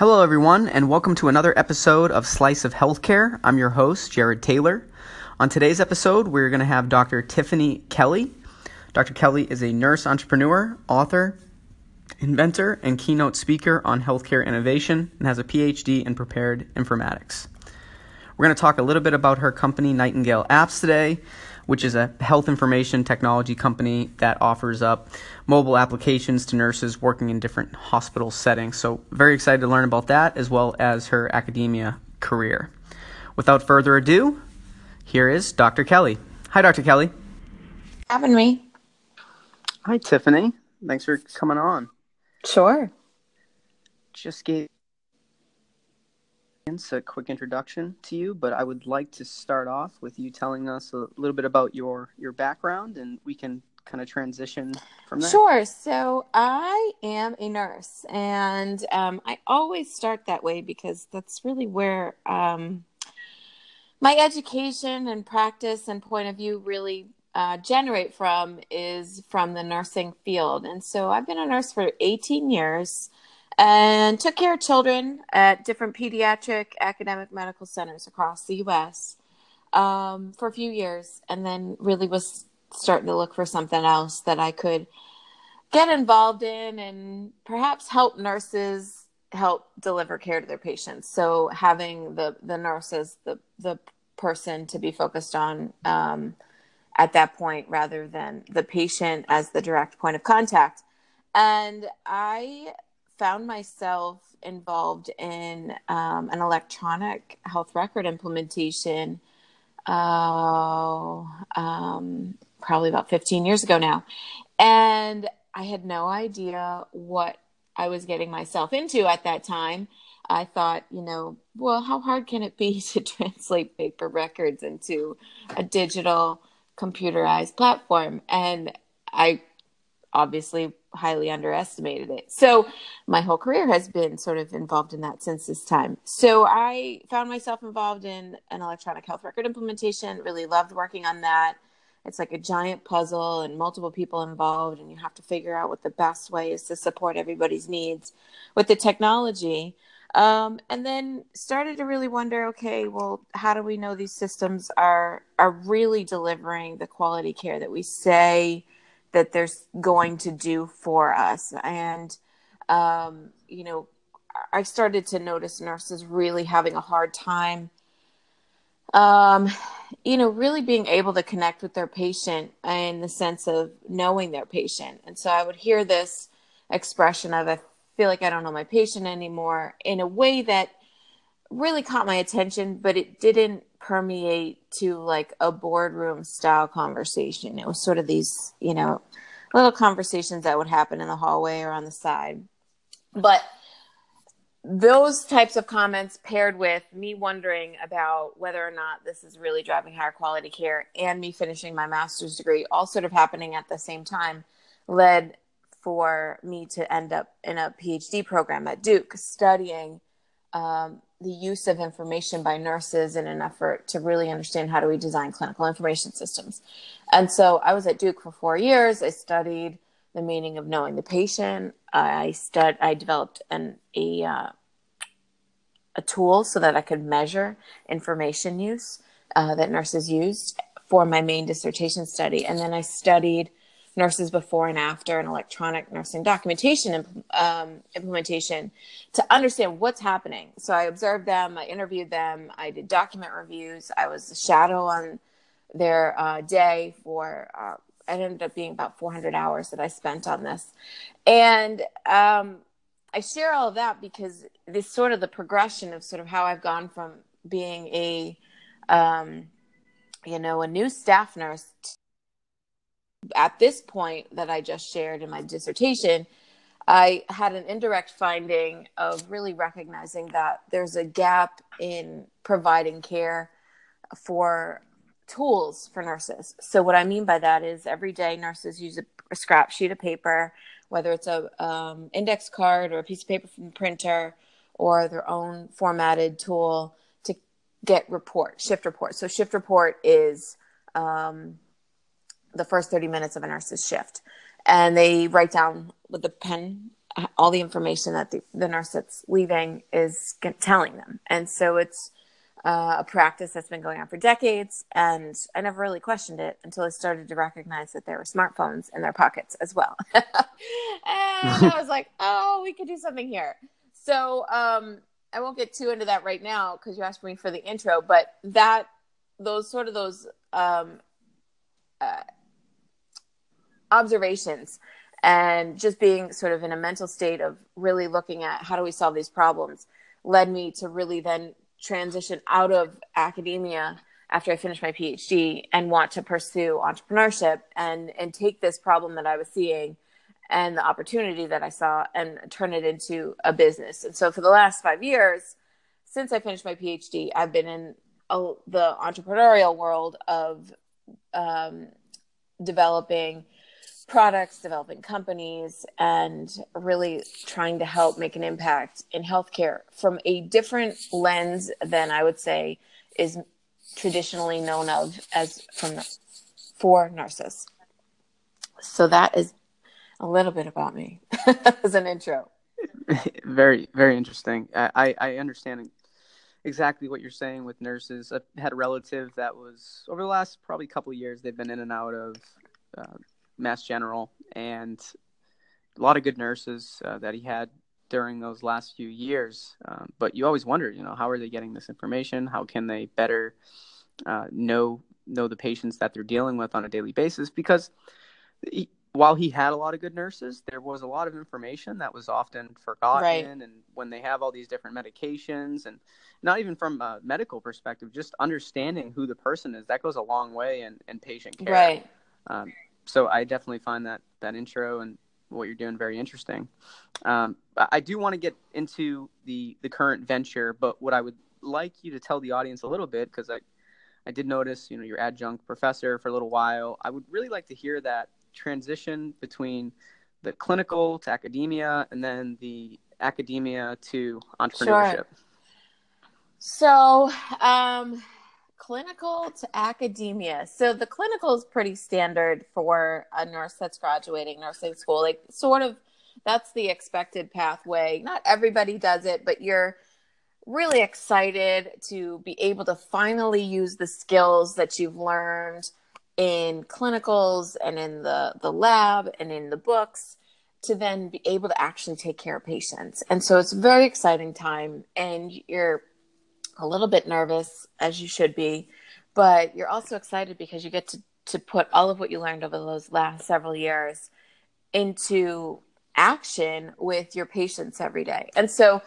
Hello, everyone, and welcome to another episode of Slice of Healthcare. I'm your host, Jared Taylor. On today's episode, we're going to have Dr. Tiffany Kelly. Dr. Kelly is a nurse entrepreneur, author, inventor, and keynote speaker on healthcare innovation and has a PhD in prepared informatics. We're going to talk a little bit about her company, Nightingale Apps, today, which is a health information technology company that offers up mobile applications to nurses working in different hospital settings. So, very excited to learn about that as well as her academia career. Without further ado, here is Dr. Kelly. Hi, Dr. Kelly. Having me. Hi, Tiffany. Thanks for coming on. Sure. Just gave a quick introduction to you, but I would like to start off with you telling us a little bit about your your background, and we can kind of transition from there. Sure. So I am a nurse, and um, I always start that way because that's really where um, my education and practice and point of view really uh, generate from is from the nursing field. And so I've been a nurse for 18 years and took care of children at different pediatric academic medical centers across the U.S. Um, for a few years, and then really was starting to look for something else that I could get involved in and perhaps help nurses help deliver care to their patients. So having the the nurses the the person to be focused on um, at that point rather than the patient as the direct point of contact. And I found myself involved in um, an electronic health record implementation uh, um, probably about 15 years ago now. And I had no idea what I was getting myself into at that time. I thought, you know, well, how hard can it be to translate paper records into a digital computerized platform? And I obviously highly underestimated it. So my whole career has been sort of involved in that since this time. So I found myself involved in an electronic health record implementation, really loved working on that. It's like a giant puzzle and multiple people involved, and you have to figure out what the best way is to support everybody's needs with the technology. Um, and then started to really wonder okay well how do we know these systems are are really delivering the quality care that we say that there's going to do for us. And, um, you know, I started to notice nurses really having a hard time, um, you know, really being able to connect with their patient in the sense of knowing their patient. And so I would hear this expression of, I feel like I don't know my patient anymore in a way that really caught my attention, but it didn't permeate to like a boardroom style conversation. It was sort of these, you know, little conversations that would happen in the hallway or on the side. But those types of comments paired with me wondering about whether or not this is really driving higher quality care and me finishing my master's degree all sort of happening at the same time led for me to end up in a phd program at duke studying um, the use of information by nurses in an effort to really understand how do we design clinical information systems. And so I was at Duke for four years. I studied the meaning of knowing the patient. I stud I developed an a uh, a tool so that I could measure information use uh, that nurses used for my main dissertation study. And then I studied nurses before and after an electronic nursing documentation um, implementation to understand what's happening. So I observed them, I interviewed them, I did document reviews, I was a shadow on their uh, day for. Uh, it ended up being about 400 hours that I spent on this, and um, I share all of that because this sort of the progression of sort of how I've gone from being a, um, you know, a new staff nurse at this point that I just shared in my dissertation, I had an indirect finding of really recognizing that there's a gap in providing care for tools for nurses. So, what I mean by that is every day nurses use a, a scrap sheet of paper, whether it's a um, index card or a piece of paper from the printer or their own formatted tool to get report, shift report. So, shift report is um, the first 30 minutes of a nurse's shift. And they write down with a pen all the information that the, the nurse that's leaving is telling them. And so it's uh, a practice that's been going on for decades. And I never really questioned it until I started to recognize that there were smartphones in their pockets as well. and I was like, oh, we could do something here. So um, I won't get too into that right now because you asked me for the intro, but that, those sort of those um, uh, observations and just being sort of in a mental state of really looking at how do we solve these problems led me to really then transition out of academia after I finished my PhD and want to pursue entrepreneurship and and take this problem that I was seeing and the opportunity that I saw and turn it into a business. And so for the last 5 years since I finished my PhD, I've been in a, the entrepreneurial world of um, developing products, developing companies, and really trying to help make an impact in healthcare from a different lens than I would say is traditionally known of as from for nurses. So that is a little bit about me as an intro. Very, very interesting. I, I understand exactly what you're saying with nurses. I had a relative that was over the last probably couple years. They've been in and out of uh, Mass General, and a lot of good nurses uh, that he had during those last few years. Um, but you always wonder, you know, how are they getting this information? How can they better uh, know know the patients that they're dealing with on a daily basis? Because he, while he had a lot of good nurses, there was a lot of information that was often forgotten. Right. And when they have all these different medications, and not even from a medical perspective, just understanding who the person is, that goes a long way in, in patient care. Right. Um, so I definitely find that that intro and what you're doing very interesting. Um, I do want to get into the the current venture, but what I would like you to tell the audience a little bit because I I did notice you know you're adjunct professor for a little while. I would really like to hear that transition between the clinical to academia and then the academia to entrepreneurship. Sure. So, um, clinical to academia. So the clinical is pretty standard for a nurse that's graduating nursing school. Like sort of that's the expected pathway. Not everybody does it, but you're really excited to be able to finally use the skills that you've learned in clinicals and in the, the lab and in the books to then be able to actually take care of patients. And so it's a very exciting time and you're a little bit nervous, as you should be, but you're also excited because you get to, to put all of what you learned over those last several years into action with your patients every day. And so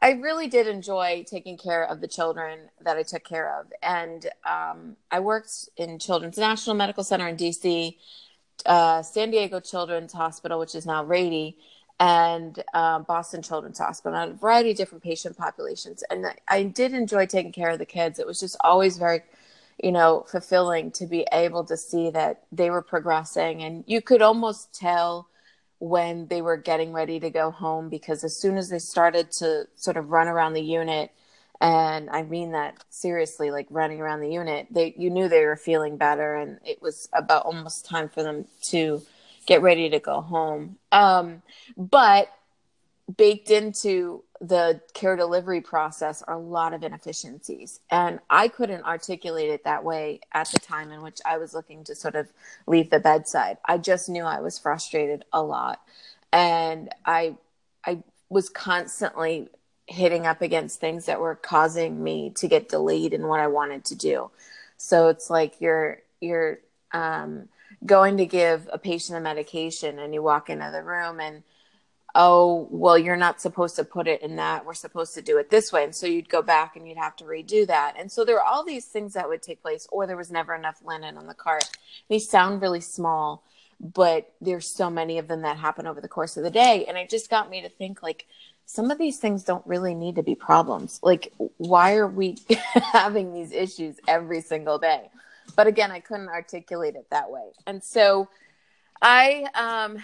I really did enjoy taking care of the children that I took care of. And um, I worked in Children's National Medical Center in DC, uh, San Diego Children's Hospital, which is now Rady, and um, Boston Children's Hospital, and a variety of different patient populations. And I did enjoy taking care of the kids. It was just always very, you know, fulfilling to be able to see that they were progressing. And you could almost tell when they were getting ready to go home because as soon as they started to sort of run around the unit, and I mean that seriously, like running around the unit, they you knew they were feeling better, and it was about almost time for them to get ready to go home. Um, but baked into the care delivery process are a lot of inefficiencies. And I couldn't articulate it that way at the time in which I was looking to sort of leave the bedside. I just knew I was frustrated a lot. And I I was constantly hitting up against things that were causing me to get delayed in what I wanted to do. So it's like you're you're um going to give a patient a medication and you walk into the room and oh well you're not supposed to put it in that. We're supposed to do it this way. And so you'd go back and you'd have to redo that. And so there were all these things that would take place or there was never enough linen on the cart. These sound really small but there's so many of them that happen over the course of the day. And it just got me to think like some of these things don't really need to be problems. Like why are we having these issues every single day but again, I couldn't articulate it that way. And so I um,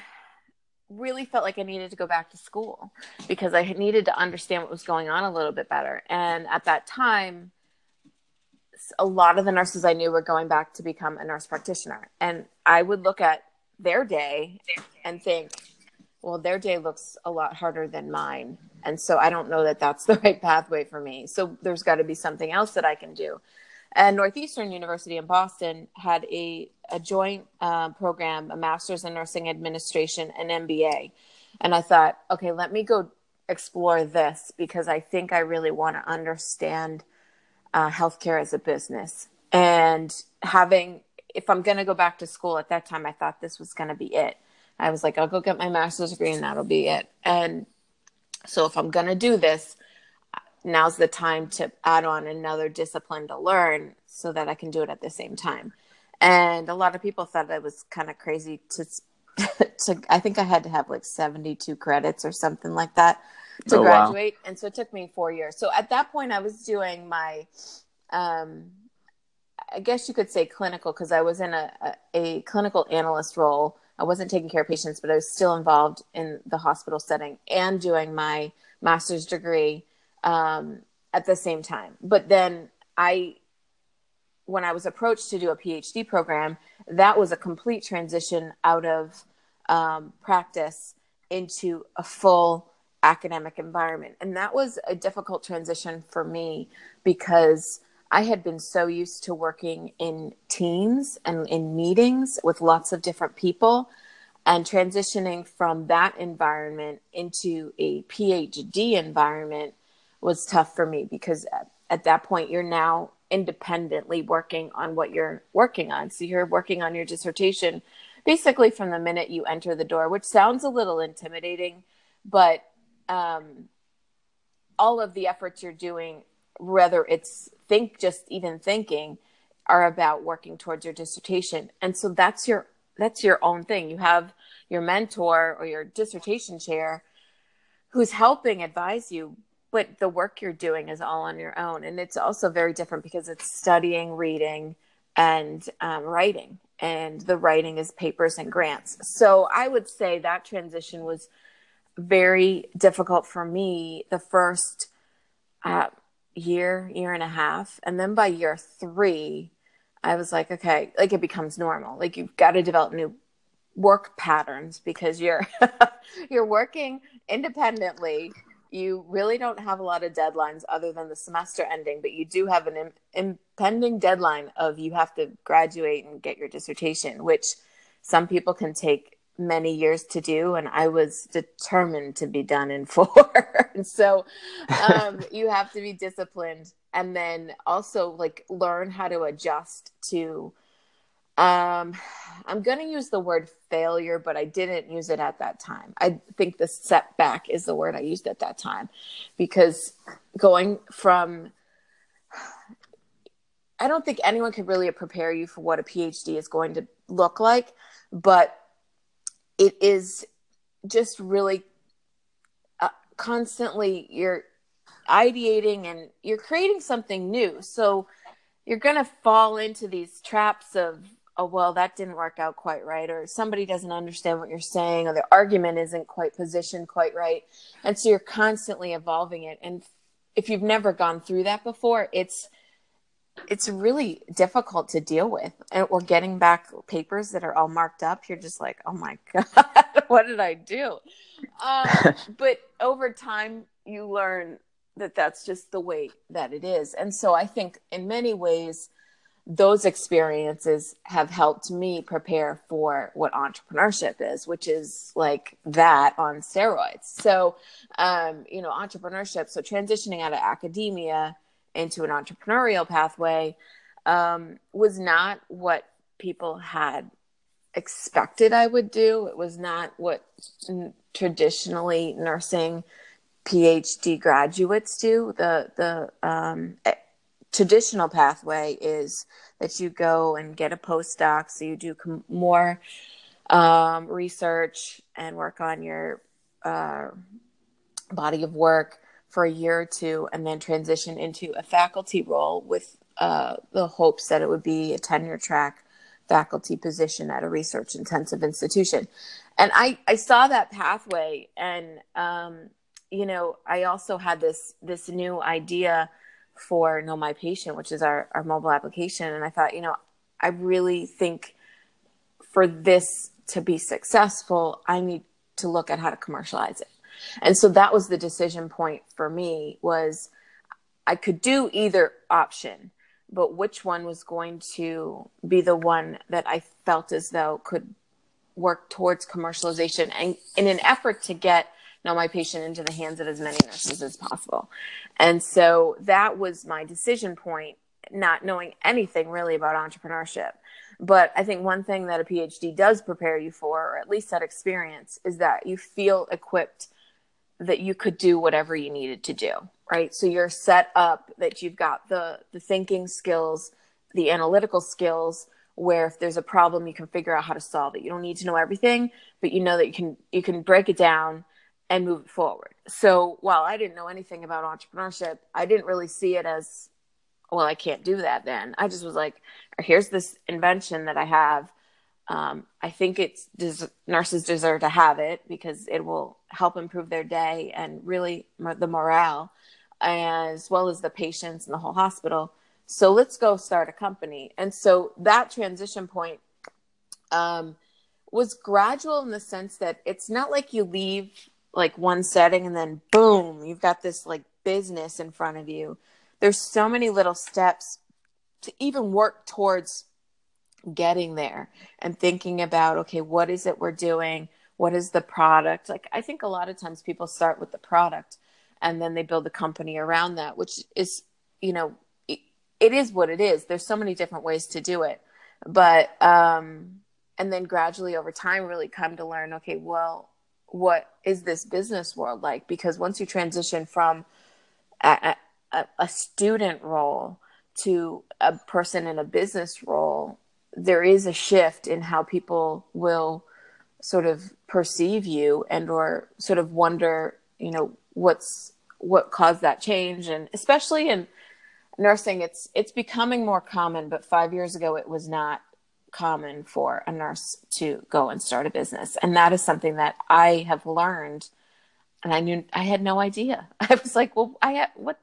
really felt like I needed to go back to school because I needed to understand what was going on a little bit better. And at that time, a lot of the nurses I knew were going back to become a nurse practitioner. And I would look at their day and think, well, their day looks a lot harder than mine. And so I don't know that that's the right pathway for me. So there's got to be something else that I can do. And Northeastern University in Boston had a, a joint uh, program, a master's in nursing administration, an MBA. And I thought, okay, let me go explore this because I think I really want to understand uh, healthcare as a business. And having, if I'm going to go back to school at that time, I thought this was going to be it. I was like, I'll go get my master's degree and that'll be it. And so if I'm going to do this, now's the time to add on another discipline to learn so that I can do it at the same time. And a lot of people thought I was kind of crazy to to I think I had to have like 72 credits or something like that to oh, graduate. Wow. And so it took me 4 years. So at that point I was doing my um I guess you could say clinical because I was in a, a, a clinical analyst role. I wasn't taking care of patients, but I was still involved in the hospital setting and doing my master's degree um, at the same time. But then I, when I was approached to do a PhD program, that was a complete transition out of um, practice into a full academic environment. And that was a difficult transition for me because I had been so used to working in teams and in meetings with lots of different people. And transitioning from that environment into a PhD environment was tough for me because at, at that point you're now independently working on what you're working on. So you're working on your dissertation basically from the minute you enter the door, which sounds a little intimidating, but um, all of the efforts you're doing, whether it's think, just even thinking, are about working towards your dissertation. And so that's your that's your own thing. You have your mentor or your dissertation chair who's helping advise you, but the work you're doing is all on your own. And it's also very different because it's studying reading and um, writing. And the writing is papers and grants. So i would say that transition was very difficult for me the first uh, year year and a half. And then by year three i was like okay like it becomes normal. Like you've got to develop new work patterns because you're you're working independently you really don't have a lot of deadlines other than the semester ending, but you do have an impending deadline of you have to graduate and get your dissertation, which some people can take many years to do. And I was determined to be done in four. and so um, you have to be disciplined and then also like learn how to adjust to um, I'm going to use the word failure, but I didn't use it at that time. I think the setback is the word I used at that time because going from, I don't think anyone could really prepare you for what a PhD is going to look like, but it is just really uh, constantly you're ideating and you're creating something new. So you're going to fall into these traps of oh well that didn't work out quite right or somebody doesn't understand what you're saying or the argument isn't quite positioned quite right. And so you're constantly evolving it. And if you've never gone through that before it's it's really difficult to deal with. And or getting back papers that are all marked up you're just like oh my god what did i do? Um, but over time you learn that that's just the way that it is. And so i think in many ways those experiences have helped me prepare for what entrepreneurship is, which is like that on steroids. So, um, you know, entrepreneurship, so transitioning out of academia into an entrepreneurial pathway um, was not what people had expected I would do. It was not what traditionally nursing PhD graduates do. The the um, traditional pathway is that you go and get a postdoc, so you do com- more um, research and work on your uh, body of work for a year or two, and then transition into a faculty role with uh, the hopes that it would be a tenure track faculty position at a research intensive institution. And I, I saw that pathway, and um, you know, I also had this this new idea for Know My Patient, which is our, our mobile application. And I thought, you know, I really think for this to be successful, I need to look at how to commercialize it. And so that was the decision point for me was I could do either option, but which one was going to be the one that I felt as though could work towards commercialization and in an effort to get Know My Patient into the hands of as many nurses as possible. And so that was my decision point, not knowing anything really about entrepreneurship. But I think one thing that a PhD does prepare you for, or at least that experience, is that you feel equipped that you could do whatever you needed to do, right? So you're set up that you've got the the thinking skills, the analytical skills, where if there's a problem, you can figure out how to solve it. You don't need to know everything, but you know that you can you can break it down and move it forward. So while I didn't know anything about entrepreneurship, I didn't really see it as well, I can't do that then. I just was like, here's this invention that I have. Um, I think it's des- nurses deserve to have it because it will help improve their day and really the morale, as well as the patients and the whole hospital. So let's go start a company. And so that transition point um, was gradual in the sense that it's not like you leave like one setting and then boom, you've got this like business in front of you. There's so many little steps to even work towards getting there and thinking about okay what is it we're doing? What is the product? Like i think a lot of times people start with the product and then they build a company around that which is you know it, it is what it is. There's so many different ways to do it. But um and then gradually over time really come to learn okay well what is this business world like? Because once you transition from a, a, a student role to a person in a business role, there is a shift in how people will sort of perceive you and or sort of wonder, you know, what's what caused that change. And especially in nursing it's it's becoming more common but 5 years ago it was not common for a nurse to go and start a business and that is something that I have learned and I knew I had no idea. I was like, well, I what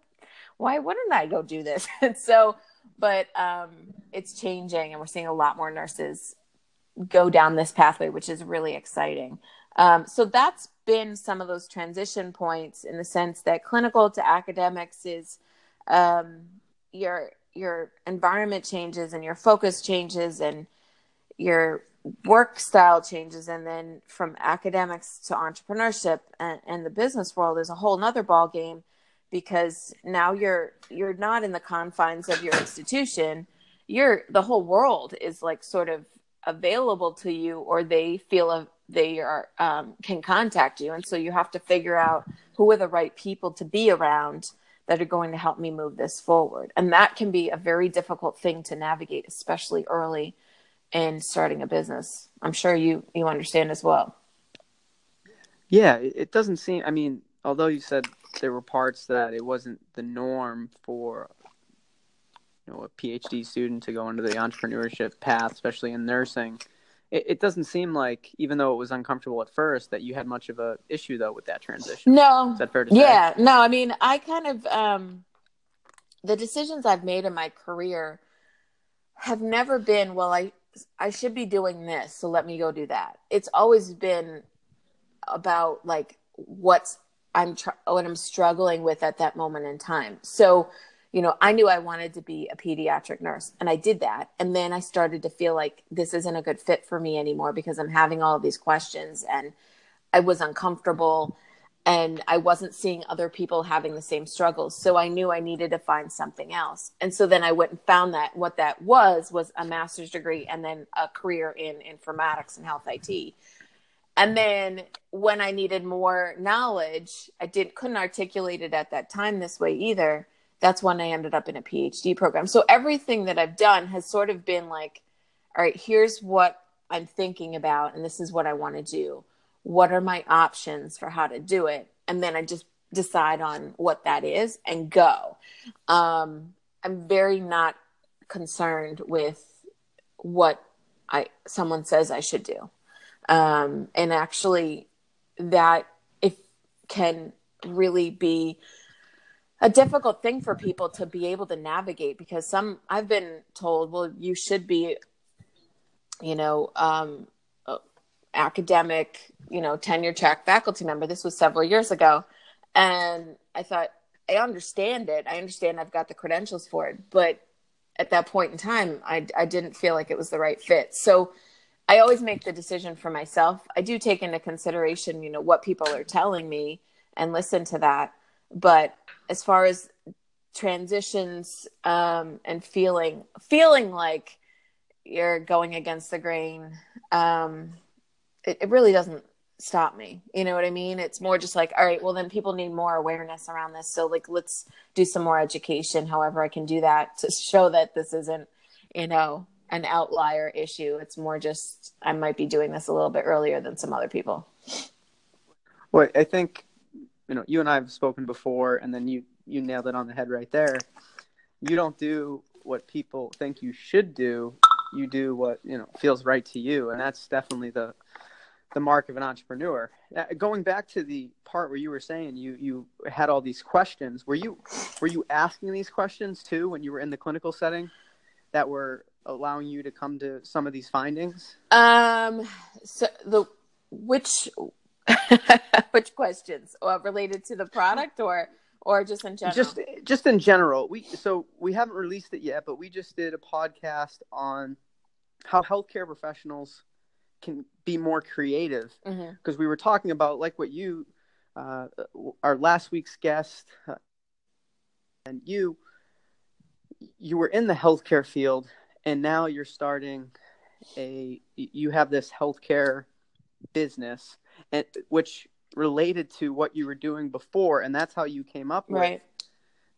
why wouldn't I go do this? and so, but um, it's changing, and we're seeing a lot more nurses go down this pathway, which is really exciting. Um, so that's been some of those transition points in the sense that clinical to academics is um, your your environment changes and your focus changes and your work style changes and then from academics to entrepreneurship and, and the business world is a whole nother ball game because now you're you're not in the confines of your institution. You're the whole world is like sort of available to you or they feel a, they are um, can contact you. And so you have to figure out who are the right people to be around that are going to help me move this forward. And that can be a very difficult thing to navigate especially early in starting a business i'm sure you you understand as well yeah it doesn't seem i mean although you said there were parts that it wasn't the norm for you know a PhD student to go into the entrepreneurship path, especially in nursing. It, it doesn't seem like, even though it was uncomfortable at first, that you had much of a issue though with that transition. No, is that fair to yeah, say? Yeah, no. I mean, I kind of um, the decisions I've made in my career have never been well. I I should be doing this, so let me go do that. It's always been about like what's I'm tr- what I'm struggling with at that moment in time. So, you know, I knew I wanted to be a pediatric nurse and I did that. And then I started to feel like this isn't a good fit for me anymore because I'm having all these questions and I was uncomfortable and I wasn't seeing other people having the same struggles. So I knew I needed to find something else. And so then I went and found that what that was was a master's degree and then a career in informatics and health IT and then when i needed more knowledge i didn't couldn't articulate it at that time this way either that's when i ended up in a phd program so everything that i've done has sort of been like all right here's what i'm thinking about and this is what i want to do what are my options for how to do it? And then i just decide on what that is and go. Um, i'm very not concerned with what i someone says i should do. Um, and actually that it can really be a difficult thing for people to be able to navigate because some I've been told, well, you should be, you know, um, academic, you know, tenure track faculty member. This was several years ago. And I thought, I understand it. I understand I've got the credentials for it. But at that point in time, I, I didn't feel like it was the right fit. So I always make the decision for myself. I do take into consideration, you know, what people are telling me and listen to that. But as far as transitions um, and feeling feeling like you're going against the grain, um, it, it really doesn't stop me. You know what I mean? It's more just like, all right, well then people need more awareness around this. So like let's do some more education, however I can do that to show that this isn't, you know, an outlier issue. It's more just I might be doing this a little bit earlier than some other people. Well, I think you know, you and I have spoken before and then you you nailed it on the head right there. You don't do what people think you should do. You do what, you know, feels right to you and that's definitely the the mark of an entrepreneur. Uh, going back to the part where you were saying you you had all these questions, were you were you asking these questions too when you were in the clinical setting that were allowing you to come to some of these findings? Um, so the which which questions uh, related to the product or or just in general? Just just in general. We so we haven't released it yet, but we just did a podcast on how healthcare professionals can be more creative because mm-hmm. we were talking about like what you uh, our last week's guest uh, and you you were in the healthcare field and now you're starting a you have this healthcare business and which related to what you were doing before and that's how you came up right. with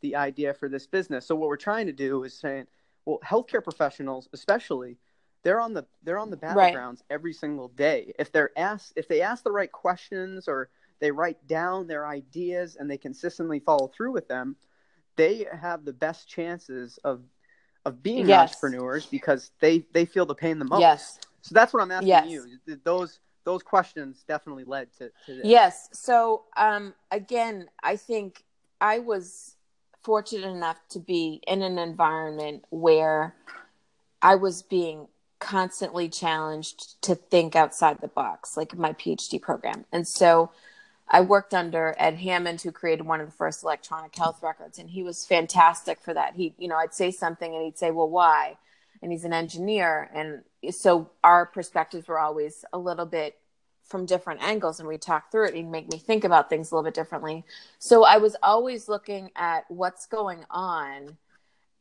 the idea for this business so what we're trying to do is saying well healthcare professionals especially they're on the they're on the battlegrounds right. every single day. If they're asked if they ask the right questions or they write down their ideas and they consistently follow through with them, they have the best chances of of being yes. entrepreneurs because they they feel the pain the most. Yes. So that's what I'm asking yes. you. Those those questions definitely led to, to this. Yes. So um, again, I think I was fortunate enough to be in an environment where I was being constantly challenged to think outside the box, like my PhD program. And so I worked under Ed Hammond, who created one of the first electronic health records, and he was fantastic for that. He, you know, I'd say something and he'd say, Well, why? And he's an engineer. And so our perspectives were always a little bit from different angles and we talk through it. He'd make me think about things a little bit differently. So I was always looking at what's going on.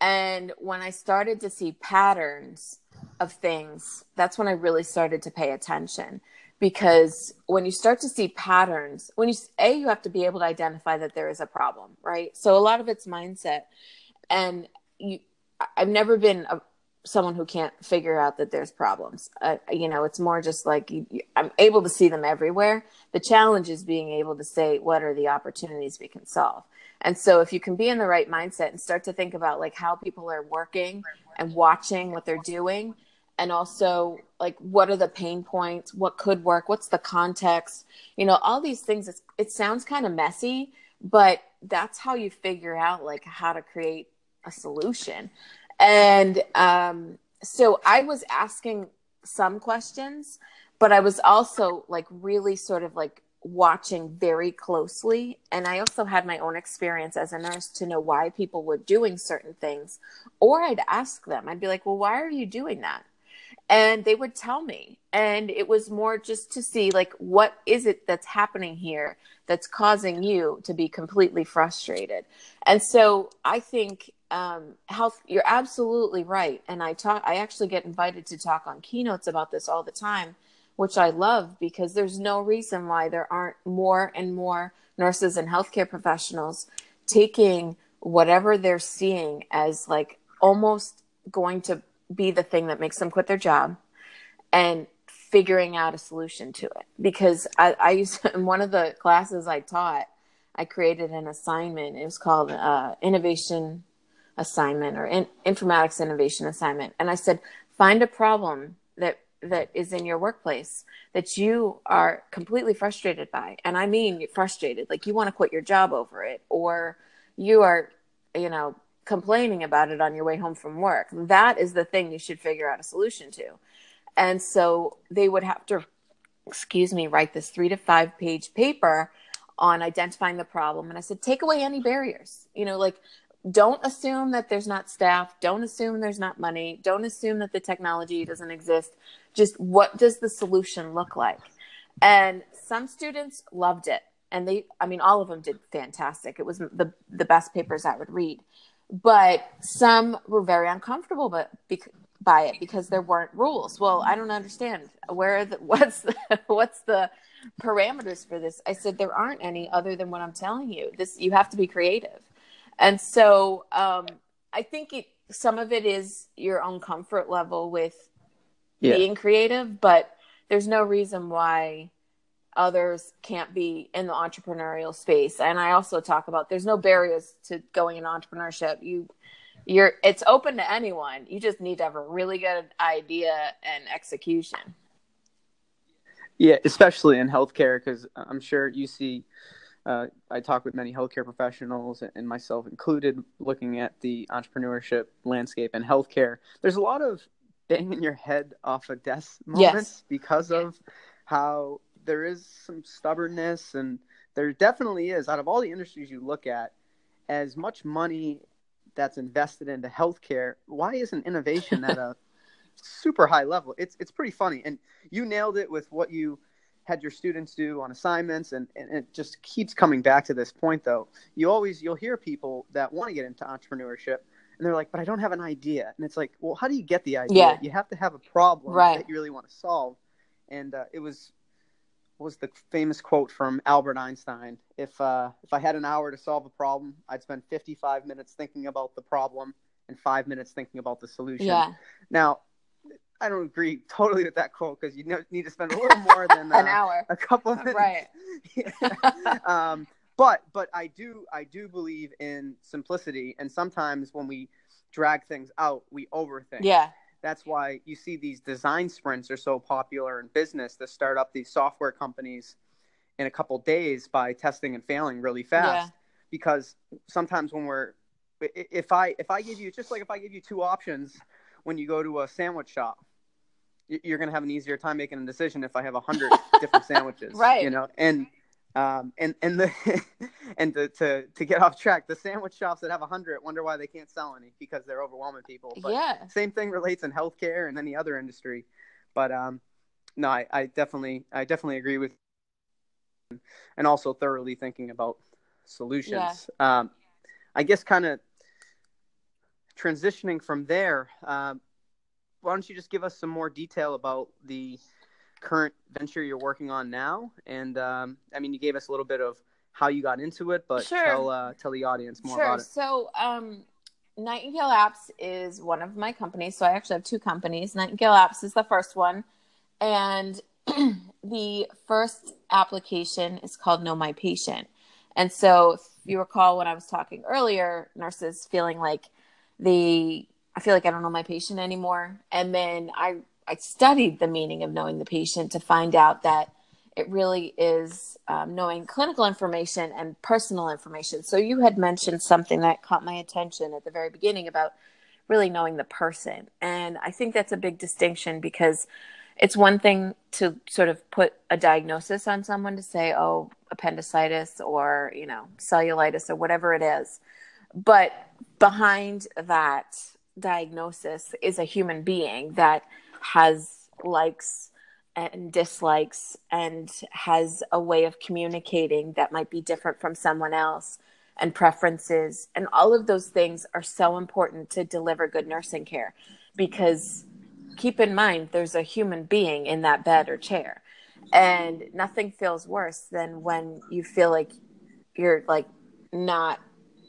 And when I started to see patterns, of things, that's when I really started to pay attention. Because when you start to see patterns, when you, A, you have to be able to identify that there is a problem, right? So a lot of it's mindset. And you, I've never been a, someone who can't figure out that there's problems. Uh, you know, it's more just like you, you, I'm able to see them everywhere. The challenge is being able to say what are the opportunities we can solve. And so if you can be in the right mindset and start to think about like how people are working and watching what they're doing and also like what are the pain points, what could work, what's the context, you know, all these things it sounds kind of messy, but that's how you figure out like how to create a solution. And um so I was asking some questions, but I was also like really sort of like watching very closely. And I also had my own experience as a nurse to know why people were doing certain things. Or I'd ask them, I'd be like, well, why are you doing that? And they would tell me. And it was more just to see, like, what is it that's happening here that's causing you to be completely frustrated? And so I think um, health, you're absolutely right. And I talk, I actually get invited to talk on keynotes about this all the time which I love because there's no reason why there aren't more and more nurses and healthcare professionals taking whatever they're seeing as like almost going to be the thing that makes them quit their job and figuring out a solution to it. Because I, I used to, in one of the classes I taught, I created an assignment. It was called uh, Innovation Assignment or in, Informatics Innovation Assignment. And I said, find a problem that that is in your workplace that you are completely frustrated by and i mean frustrated like you want to quit your job over it or you are you know complaining about it on your way home from work that is the thing you should figure out a solution to and so they would have to excuse me, write this three to five page paper on identifying the problem. And I said, take away any barriers. You know, like don't assume that there's not staff. Don't assume there's not money. Don't assume that the technology doesn't exist. Just what does the solution look like? And some students loved it. And they, I mean, all of them did fantastic. It was the, the best papers I would read. But some were very uncomfortable but by it because there weren't rules. Well, I don't understand. Where the, what's the, what's the parameters for this? I said, there aren't any other than what I'm telling you. This, you have to be creative and so um, I think it, some of it is your own comfort level with yeah. being creative, but there's no reason why others can't be in the entrepreneurial space. And I also talk about there's no barriers to going in entrepreneurship. You you're it's open to anyone. You just need to have a really good idea and execution. Yeah, especially in healthcare because I'm sure you see uh, I talk with many healthcare professionals and myself included, looking at the entrepreneurship landscape in healthcare. There's a lot of banging your head off a desk moments yes. because of how there is some stubbornness, and there definitely is. Out of all the industries you look at, as much money that's invested into healthcare, why isn't innovation at a super high level? It's it's pretty funny, and you nailed it with what you had your students do on assignments and, and it just keeps coming back to this point though you always you'll hear people that want to get into entrepreneurship and they're like but i don't have an idea and it's like well how do you get the idea yeah. you have to have a problem right. that you really want to solve and uh, it was was the famous quote from albert einstein if uh, if i had an hour to solve a problem i'd spend 55 minutes thinking about the problem and five minutes thinking about the solution yeah. now I don't agree totally with that quote because you need to spend a little more than uh, an hour, a couple of minutes, right? um, but but I do I do believe in simplicity, and sometimes when we drag things out, we overthink. Yeah. That's why you see these design sprints are so popular in business to start up these software companies in a couple days by testing and failing really fast. Yeah. Because sometimes when we're if I if I give you just like if I give you two options when you go to a sandwich shop, you're going to have an easier time making a decision if I have a hundred different sandwiches, right? You know, and um, and and the and to, to to get off track, the sandwich shops that have a hundred wonder why they can't sell any because they're overwhelming people. But yeah, same thing relates in healthcare and any other industry. But um, no, I, I definitely I definitely agree with, and also thoroughly thinking about solutions. Yeah. Um, I guess kind of transitioning from there. Um, why don't you just give us some more detail about the current venture you're working on now? And um, I mean, you gave us a little bit of how you got into it, but sure. tell uh, tell the audience more sure. about it. So, um, Nightingale Apps is one of my companies. So I actually have two companies. Nightingale Apps is the first one, and the first application is called Know My Patient. And so, if you recall when I was talking earlier, nurses feeling like they I feel like I don't know my patient anymore. And then I I studied the meaning of knowing the patient to find out that it really is um, knowing clinical information and personal information. So you had mentioned something that caught my attention at the very beginning about really knowing the person, and I think that's a big distinction because it's one thing to sort of put a diagnosis on someone to say, oh, appendicitis or you know cellulitis or whatever it is, but behind that diagnosis is a human being that has likes and dislikes and has a way of communicating that might be different from someone else and preferences and all of those things are so important to deliver good nursing care because keep in mind there's a human being in that bed or chair and nothing feels worse than when you feel like you're like not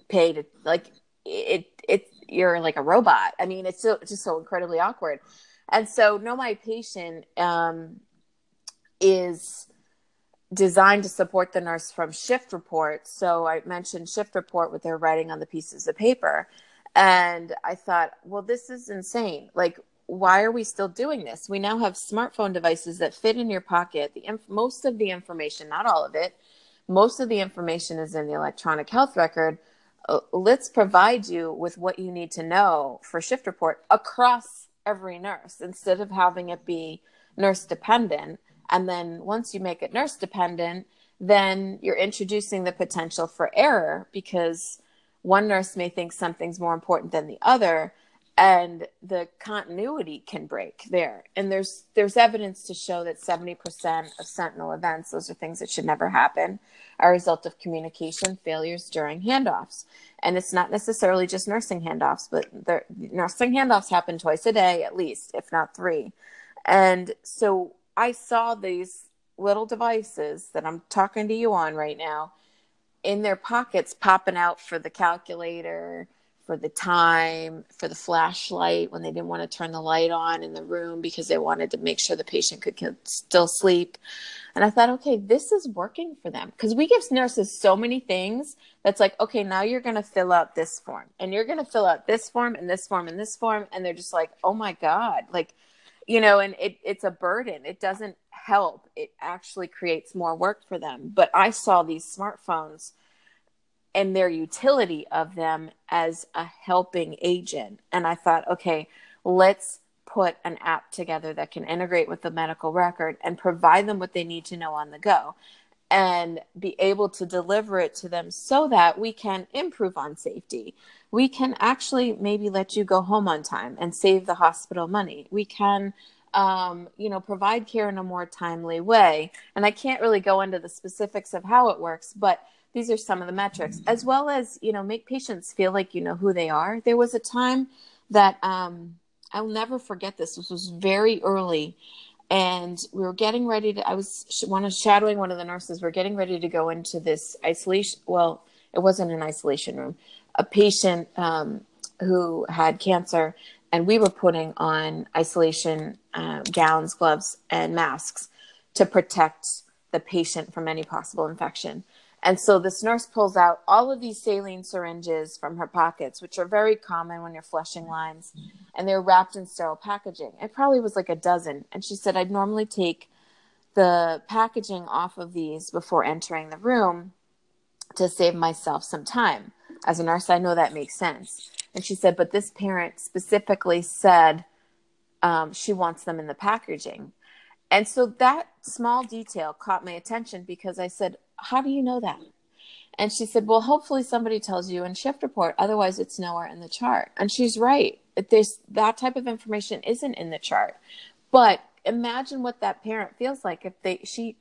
paid like it it you're like a robot. I mean, it's, so, it's just so incredibly awkward. And so, Know My Patient um, is designed to support the nurse from shift report. So I mentioned shift report, with they're writing on the pieces of paper. And I thought, well, this is insane. Like, why are we still doing this? We now have smartphone devices that fit in your pocket. The inf- most of the information, not all of it, most of the information is in the electronic health record. Uh, let's provide you with what you need to know for shift report across every nurse instead of having it be nurse dependent. And then once you make it nurse dependent, then you're introducing the potential for error because one nurse may think something's more important than the other and the continuity can break there. And there's there's evidence to show that 70% of sentinel events those are things that should never happen are a result of communication failures during handoffs. And it's not necessarily just nursing handoffs but nursing handoffs happen twice a day at least if not three. And so i saw these little devices that i'm talking to you on right now in their pockets popping out for the calculator for the time, for the flashlight when they didn't want to turn the light on in the room because they wanted to make sure the patient could still sleep. And I thought, okay, this is working for them because we give nurses so many things that's like, okay, now you're going to fill out this form and you're going to fill out this form and this form and this form. And they're just like, oh my God, like, you know, and it, it's a burden. It doesn't help. It actually creates more work for them. But I saw these smartphones and their utility of them as a helping agent. And I thought, okay, let's put an app together that can integrate with the medical record and provide them what they need to know on the go and be able to deliver it to them so that we can improve on safety. We can actually maybe let you go home on time and save the hospital money. We can um, you know, provide care in a more timely way. And I can't really go into the specifics of how it works, but these are some of the metrics as well as you know make patients feel like you know who they are. There was a time that um, i'll never forget this. This was very early and we were getting ready to i was one of shadowing one of the nurses. We're getting ready to go into this isolation well it wasn't an isolation room a patient um, who had cancer and we were putting on isolation uh, gowns gloves and masks to protect the patient from any possible infection and so this nurse pulls out all of these saline syringes from her pockets, which are very common when you're flushing lines, and they're wrapped in sterile packaging. It probably was like a dozen. And she said, I'd normally take the packaging off of these before entering the room to save myself some time. As a nurse, I know that makes sense. And she said, but this parent specifically said um, she wants them in the packaging. And so that small detail caught my attention because I said, how do you know that? And she said, Well, hopefully somebody tells you in shift report. Otherwise, it's nowhere in the chart. And she's right. That type of information isn't in the chart. But imagine what that parent feels like if they she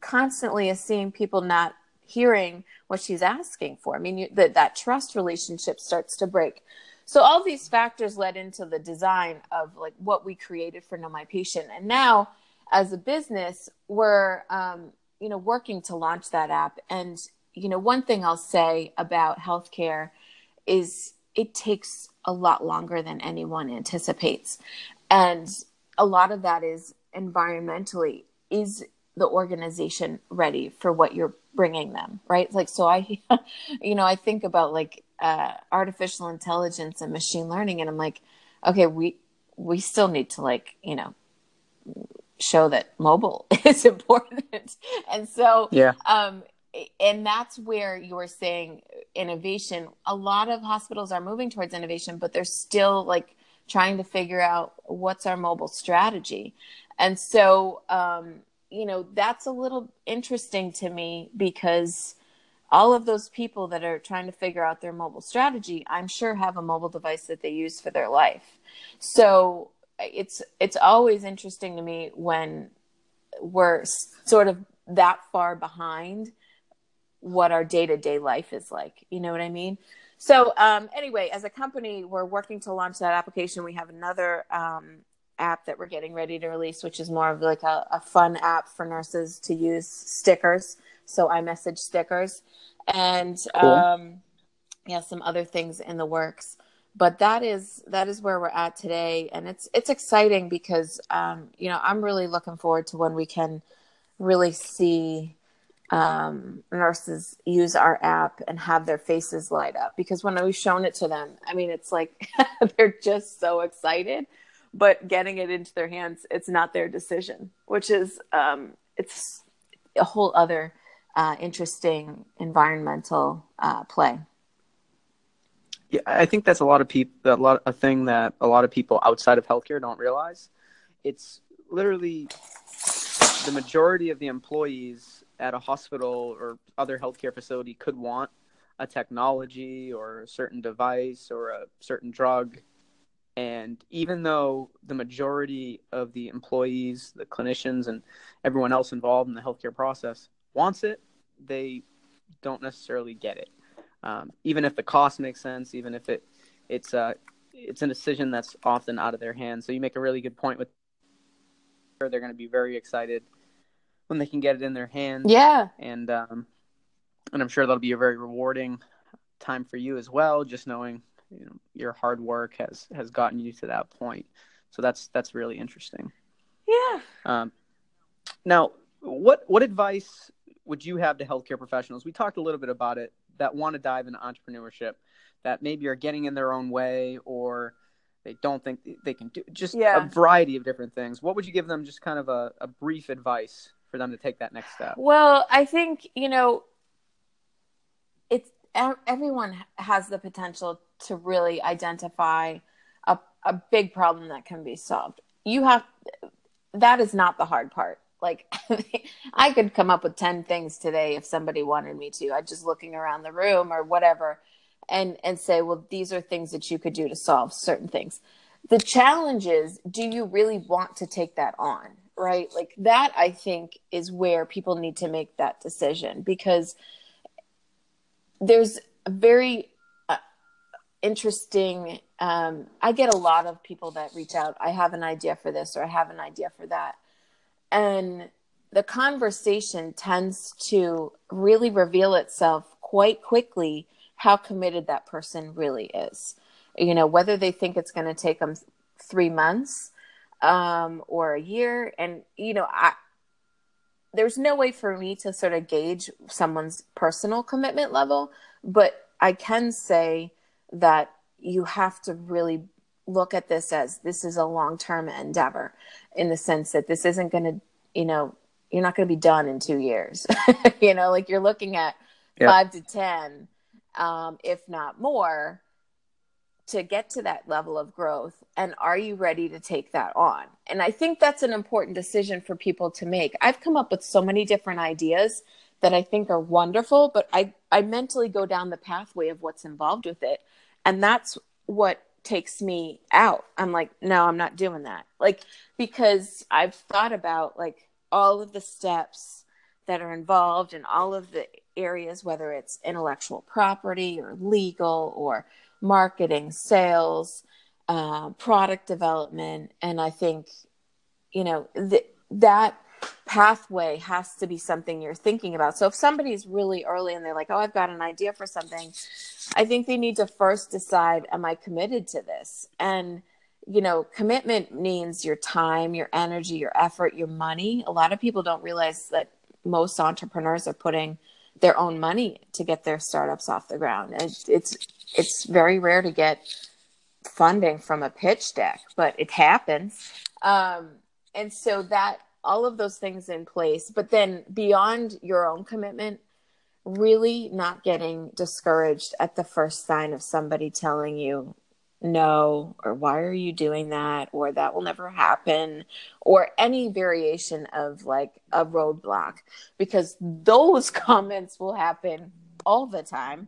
constantly is seeing people not hearing what she's asking for. I mean, you, that that trust relationship starts to break. So all these factors led into the design of like what we created for Know My Patient. And now, as a business, we're um, you know, working to launch that app. And, you know, one thing I'll say about healthcare is it takes a lot longer than anyone anticipates. And a lot of that is environmentally. Is the organization ready for what you're bringing them? Right. Like, so I, you know, I think about like uh, artificial intelligence and machine learning, and I'm like, okay, we, we still need to like, you know, show that mobile is important. and so, yeah. Um, and that's where you're saying innovation. A lot of hospitals are moving towards innovation, but they're still like trying to figure out what's our mobile strategy. And so, um, you know, that's a little interesting to me because all of those people that are trying to figure out their mobile strategy, I'm sure have a mobile device that they use for their life. So it's it's always interesting to me when we're sort of that far behind what our day-to-day life is like. You know what i mean? So um, anyway as a company we're working to launch that application. We have another um, app that we're getting ready to release which is more of like a, a fun app for nurses to use stickers. So i iMessage stickers and cool. um, yeah some other things in the works but that is that is where we're at today. And it's it's exciting because um, you know i'm really looking forward to when we can really see um, nurses use our app and have their faces light up. Because when we've shown it to them i mean it's like they're just so excited but getting it into their hands it's not their decision which is um, it's a whole other uh, interesting environmental uh, play yeah, I think that's a lot of people, a lot, a thing that a lot of people outside of healthcare don't realize. It's literally the majority of the employees at a hospital or other healthcare facility could want a technology or a certain device or a certain drug. And even though the majority of the employees, the clinicians, and everyone else involved in the healthcare process wants it, they don't necessarily get it. Um, even if the cost makes sense, even if it it's a uh, it's a decision that's often out of their hands. So you make a really good point with they're going to be very excited when they can get it in their hands. Yeah, and um, and I'm sure that'll be a very rewarding time for you as well. Just knowing you know your hard work has has gotten you to that point. So that's that's really interesting. Yeah. Um, now, what what advice would you have to healthcare professionals? We talked a little bit about it that want to dive into entrepreneurship, that maybe are getting in their own way or they don't think they can do just yeah. a variety of different things. What would you give them? Just kind of a, a brief advice for them to take that next step. Well, I think you know it's everyone has the potential to really identify a, a big problem that can be solved. You have that is not the hard part. Like I could come up with 10 things today if somebody wanted me to. I just looking around the room or whatever and and say, well, these are things that you could do to solve certain things. The challenge is, do you really want to take that on? Right? Like that I think is where people need to make that decision because there's a very uh, interesting um, i get a lot of people that reach out i have an idea for this or i have an idea for that and the conversation tends to really reveal itself quite quickly how committed that person really is. You know whether they think it's going to take them three months um, or a year and you know i there's no way for me to sort of gauge someone's personal commitment level but i can say that you have to really look at this as this is a long-term endeavor in the sense that this isn't going to you know you're not going to be done in two years. You know like you're looking at yep. five to ten um, if not more to get to that level of growth. And are you ready to take that on? And i think that's an important decision for people to make. I've come up with so many different ideas that i think are wonderful but i i mentally go down the pathway of what's involved with it. And that's what takes me out. I'm like, no, I'm not doing that. Like, because I've thought about like all of the steps that are involved in all of the areas, whether it's intellectual property or legal or marketing, sales, uh, product development. And I think, you know, th- that pathway has to be something you're thinking about. So if somebody's really early and they're like, oh, I've got an idea for something, I think they need to first decide, am I committed to this? And, you know, commitment means your time, your energy, your effort, your money. A lot of people don't realize that most entrepreneurs are putting their own money to get their startups off the ground. It's, it's, it's very rare to get funding from a pitch deck, but it happens. Um, and so that all of those things in place, but then beyond your own commitment, really not getting discouraged at the first sign of somebody telling you no or why are you doing that? or that will never happen or any variation of like a roadblock because those comments will happen all the time.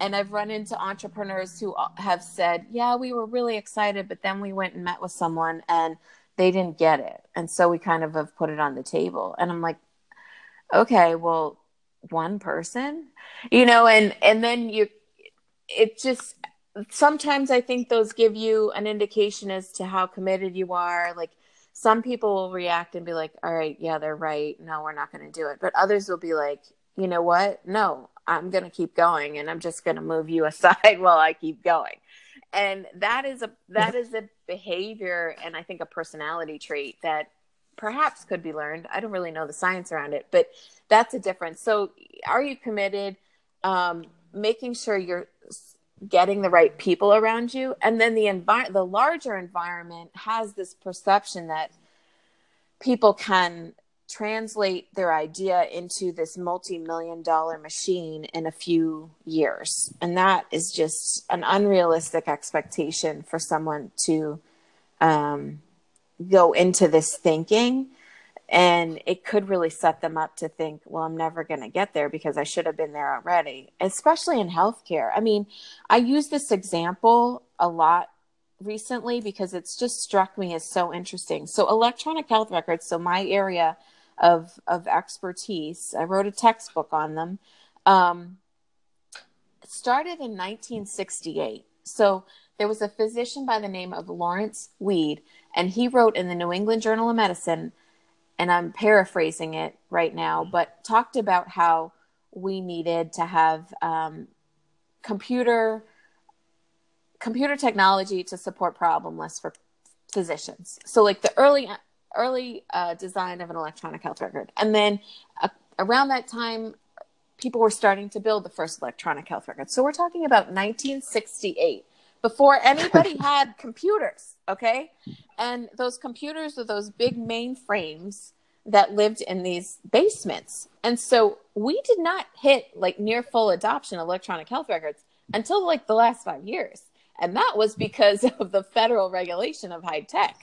And i've run into entrepreneurs who uh, have said yeah we were really excited but then we went and met with someone and they didn't get it. And so we kind of have put it on the table. And i'm like okay well one person you know and and then you it just sometimes i think those give you an indication as to how committed you are. Like some people will react and be like all right yeah they're right. No we're not going to do it. But others will be like you know what? No i'm going to keep going and i'm just going to move you aside while i keep going. And that is a that is a behavior and i think a personality trait that perhaps could be learned. I don't really know the science around it but that's a difference. So are you committed um, making sure you're getting the right people around you? And then the envi- the larger environment has this perception that people can translate their idea into this multi-million dollar machine in a few years. And that is just an unrealistic expectation for someone to um, go into this thinking. And it could really set them up to think well i'm never going to get there because i should have been there already especially in healthcare. I mean i use this example a lot recently because it's just struck me as so interesting. So electronic health records so my area of of expertise. I wrote a textbook on them. Um, started in 1968 so there was a physician by the name of lawrence weed and he wrote in the new england journal of medicine and I'm paraphrasing it right now, but talked about how we needed to have um, computer computer technology to support problem lists for physicians. So like the early early uh, design of an electronic health record, and then uh, around that time, people were starting to build the first electronic health record. So we're talking about 1968 before anybody had computers, okay? And those computers are those big mainframes that lived in these basements. And so we did not hit like near full adoption of electronic health records until like the last five years. And that was because of the federal regulation of HITECH,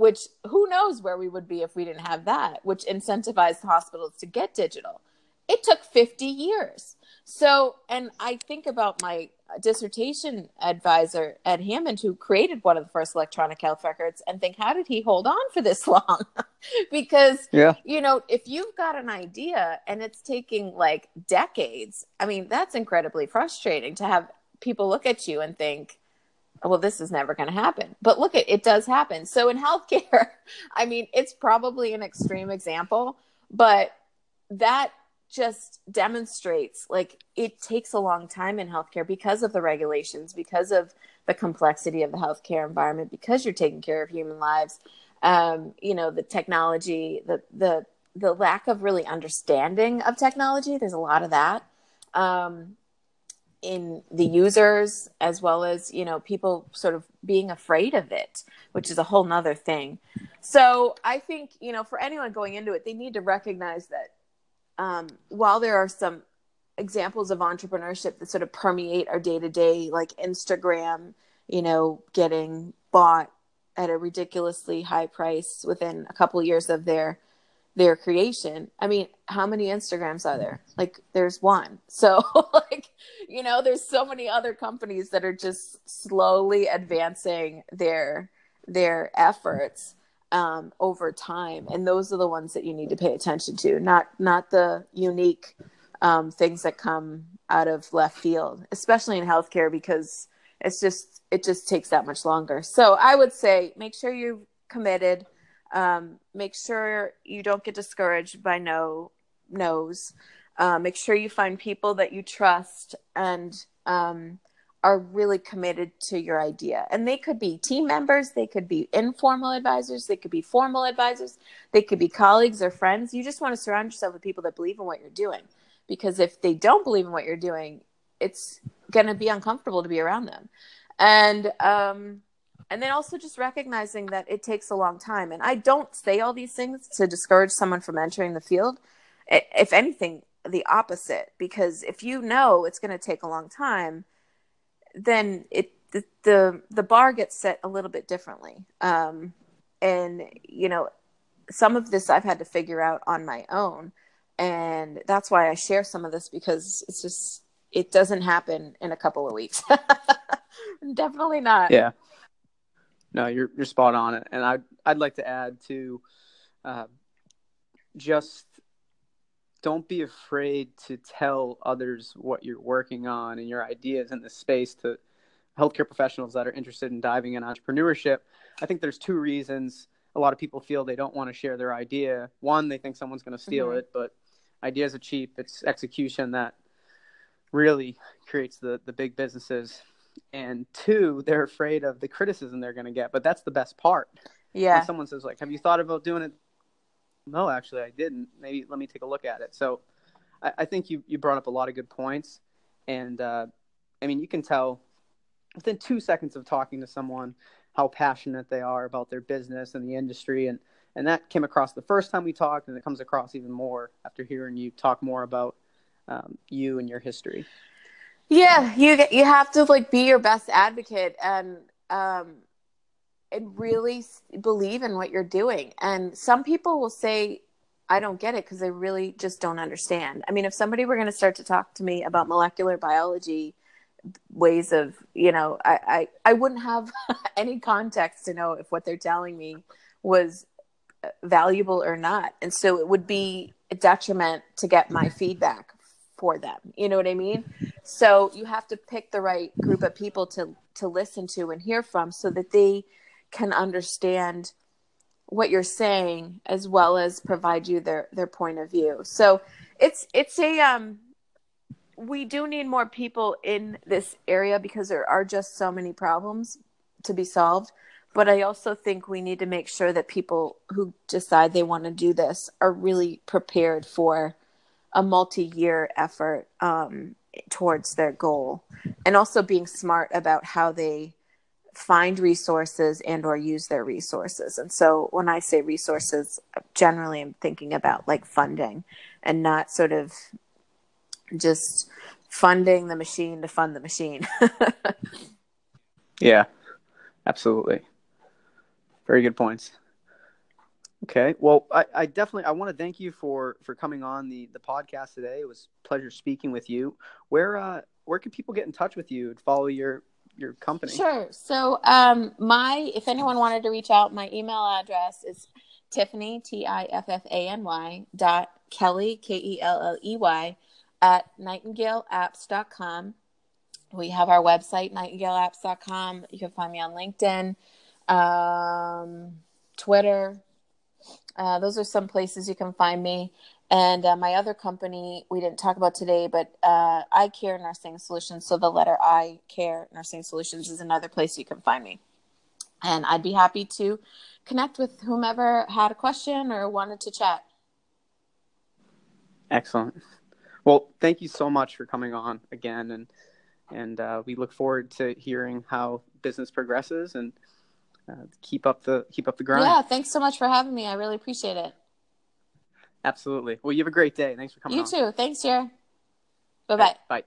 which who knows where we would be if we didn't have that, which incentivized hospitals to get digital. It took 50 years. So, and I think about my dissertation advisor Ed Hammond, who created one of the first electronic health records, and think, how did he hold on for this long? because, yeah. you know, if you've got an idea and it's taking like decades, I mean, that's incredibly frustrating to have people look at you and think, well, this is never going to happen. But look, it, it does happen. So in healthcare, I mean, it's probably an extreme example, but that just demonstrates like it takes a long time in healthcare because of the regulations, because of the complexity of the healthcare environment, because you're taking care of human lives. Um, you know, the technology, the the the lack of really understanding of technology. There's a lot of that um, in the users, as well as you know people sort of being afraid of it, which is a whole nother thing. So I think you know for anyone going into it, they need to recognize that um, while there are some examples of entrepreneurship that sort of permeate our day to day, like Instagram, you know, getting bought at a ridiculously high price within a couple years of their their creation. I mean, how many Instagrams are there? Like there's one. So like, you know, there's so many other companies that are just slowly advancing their their efforts um, over time, and those are the ones that you need to pay attention to, not not the unique um, things that come out of left field, especially in healthcare, because it's just it just takes that much longer. So I would say make sure you're committed. Um, make sure you don't get discouraged by no no's. Uh, make sure you find people that you trust and um, are really committed to your idea. And they could be team members, they could be informal advisors, they could be formal advisors, they could be colleagues or friends. You just want to surround yourself with people that believe in what you're doing. Because if they don't believe in what you're doing, it's going to be uncomfortable to be around them. And um and then also just recognizing that it takes a long time. And I don't say all these things to discourage someone from entering the field. If anything, the opposite. Because if you know it's going to take a long time, then it the, the the bar gets set a little bit differently. Um, and you know some of this i've had to figure out on my own. And that's why i share some of this because it's just it doesn't happen in a couple of weeks. Definitely not. Yeah no you're you're spot on it and i'd i'd like to add to uh, just don't be afraid to tell others what you're working on and your ideas in the space to healthcare professionals that are interested in diving in entrepreneurship. I think there's two reasons a lot of people feel they don't want to share their idea. One, they think someone's going to steal mm-hmm. it, but ideas are cheap. It's execution that really creates the the big businesses. And two, they're afraid of the criticism they're going to get. But that's the best part. Yeah. When someone says like, "Have you thought about doing it no, actually, I didn't. Maybe let me take a look at it. So, I, I think you you brought up a lot of good points, and uh, I mean, you can tell within two seconds of talking to someone how passionate they are about their business and the industry, and and that came across the first time we talked, and it comes across even more after hearing you talk more about um, you and your history. Yeah, you you have to like be your best advocate, and um, and really believe in what you're doing. And some people will say, I don't get it because they really just don't understand. I mean, if somebody were going to start to talk to me about molecular biology, ways of, you know, I, I, I wouldn't have any context to know if what they're telling me was valuable or not. And so it would be a detriment to get my feedback for them. You know what I mean? So you have to pick the right group of people to to listen to and hear from so that they can understand what you're saying as well as provide you their their point of view. So it's it's a um we do need more people in this area because there are just so many problems to be solved. But I also think we need to make sure that people who decide they want to do this are really prepared for a multi-year effort um, towards their goal, and also being smart about how they find resources and or use their resources. And so when I say resources, generally I'm thinking about like funding and not sort of just funding the machine to fund the machine. yeah, absolutely. Very good points. Okay. Well, I, I definitely I want to thank you for for coming on the the podcast today. It was a pleasure speaking with you. Where uh where can people get in touch with you and follow your your company? Sure. So um my if anyone wanted to reach out, my email address is Tiffany T I F F A N Y dot Kelley K E L L E Y at nightingaleapps.com. We have our website, nightingaleapps.com. You can find me on LinkedIn um, Twitter. Uh, those are some places you can find me. And uh, my other company we didn't talk about today, but uh, I Care Nursing Solutions. So the letter I Care Nursing Solutions is another place you can find me. And I'd be happy to connect with whomever had a question or wanted to chat. Excellent. Well, thank you so much for coming on again, and and uh, we look forward to hearing how business progresses and uh, keep up the keep up the grind. Yeah, thanks so much for having me. I really appreciate it. Absolutely. Well, you have a great day. Thanks for coming. You on. too. Thanks, Jer. Bye-bye. Bye.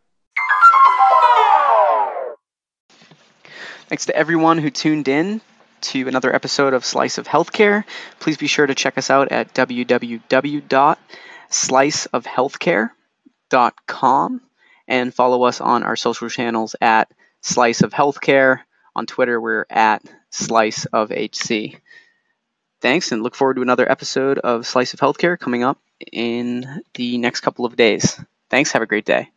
Thanks to everyone who tuned in to another episode of Slice of Healthcare. Please be sure to check us out at www.sliceofhealthcare.com and follow us on our social channels at Slice of Healthcare. On Twitter, we're at Slice of HC. Thanks, and look forward to another episode of Slice of Healthcare coming up in the next couple of days. Thanks, have a great day.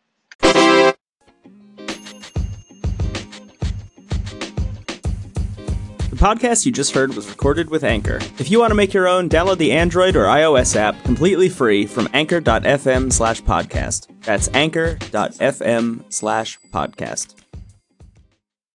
The podcast you just heard was recorded with Anchor. If you want to make your own, download the Android or iOS app completely free from anchor.fm slash podcast. That's anchor.fm slash podcast.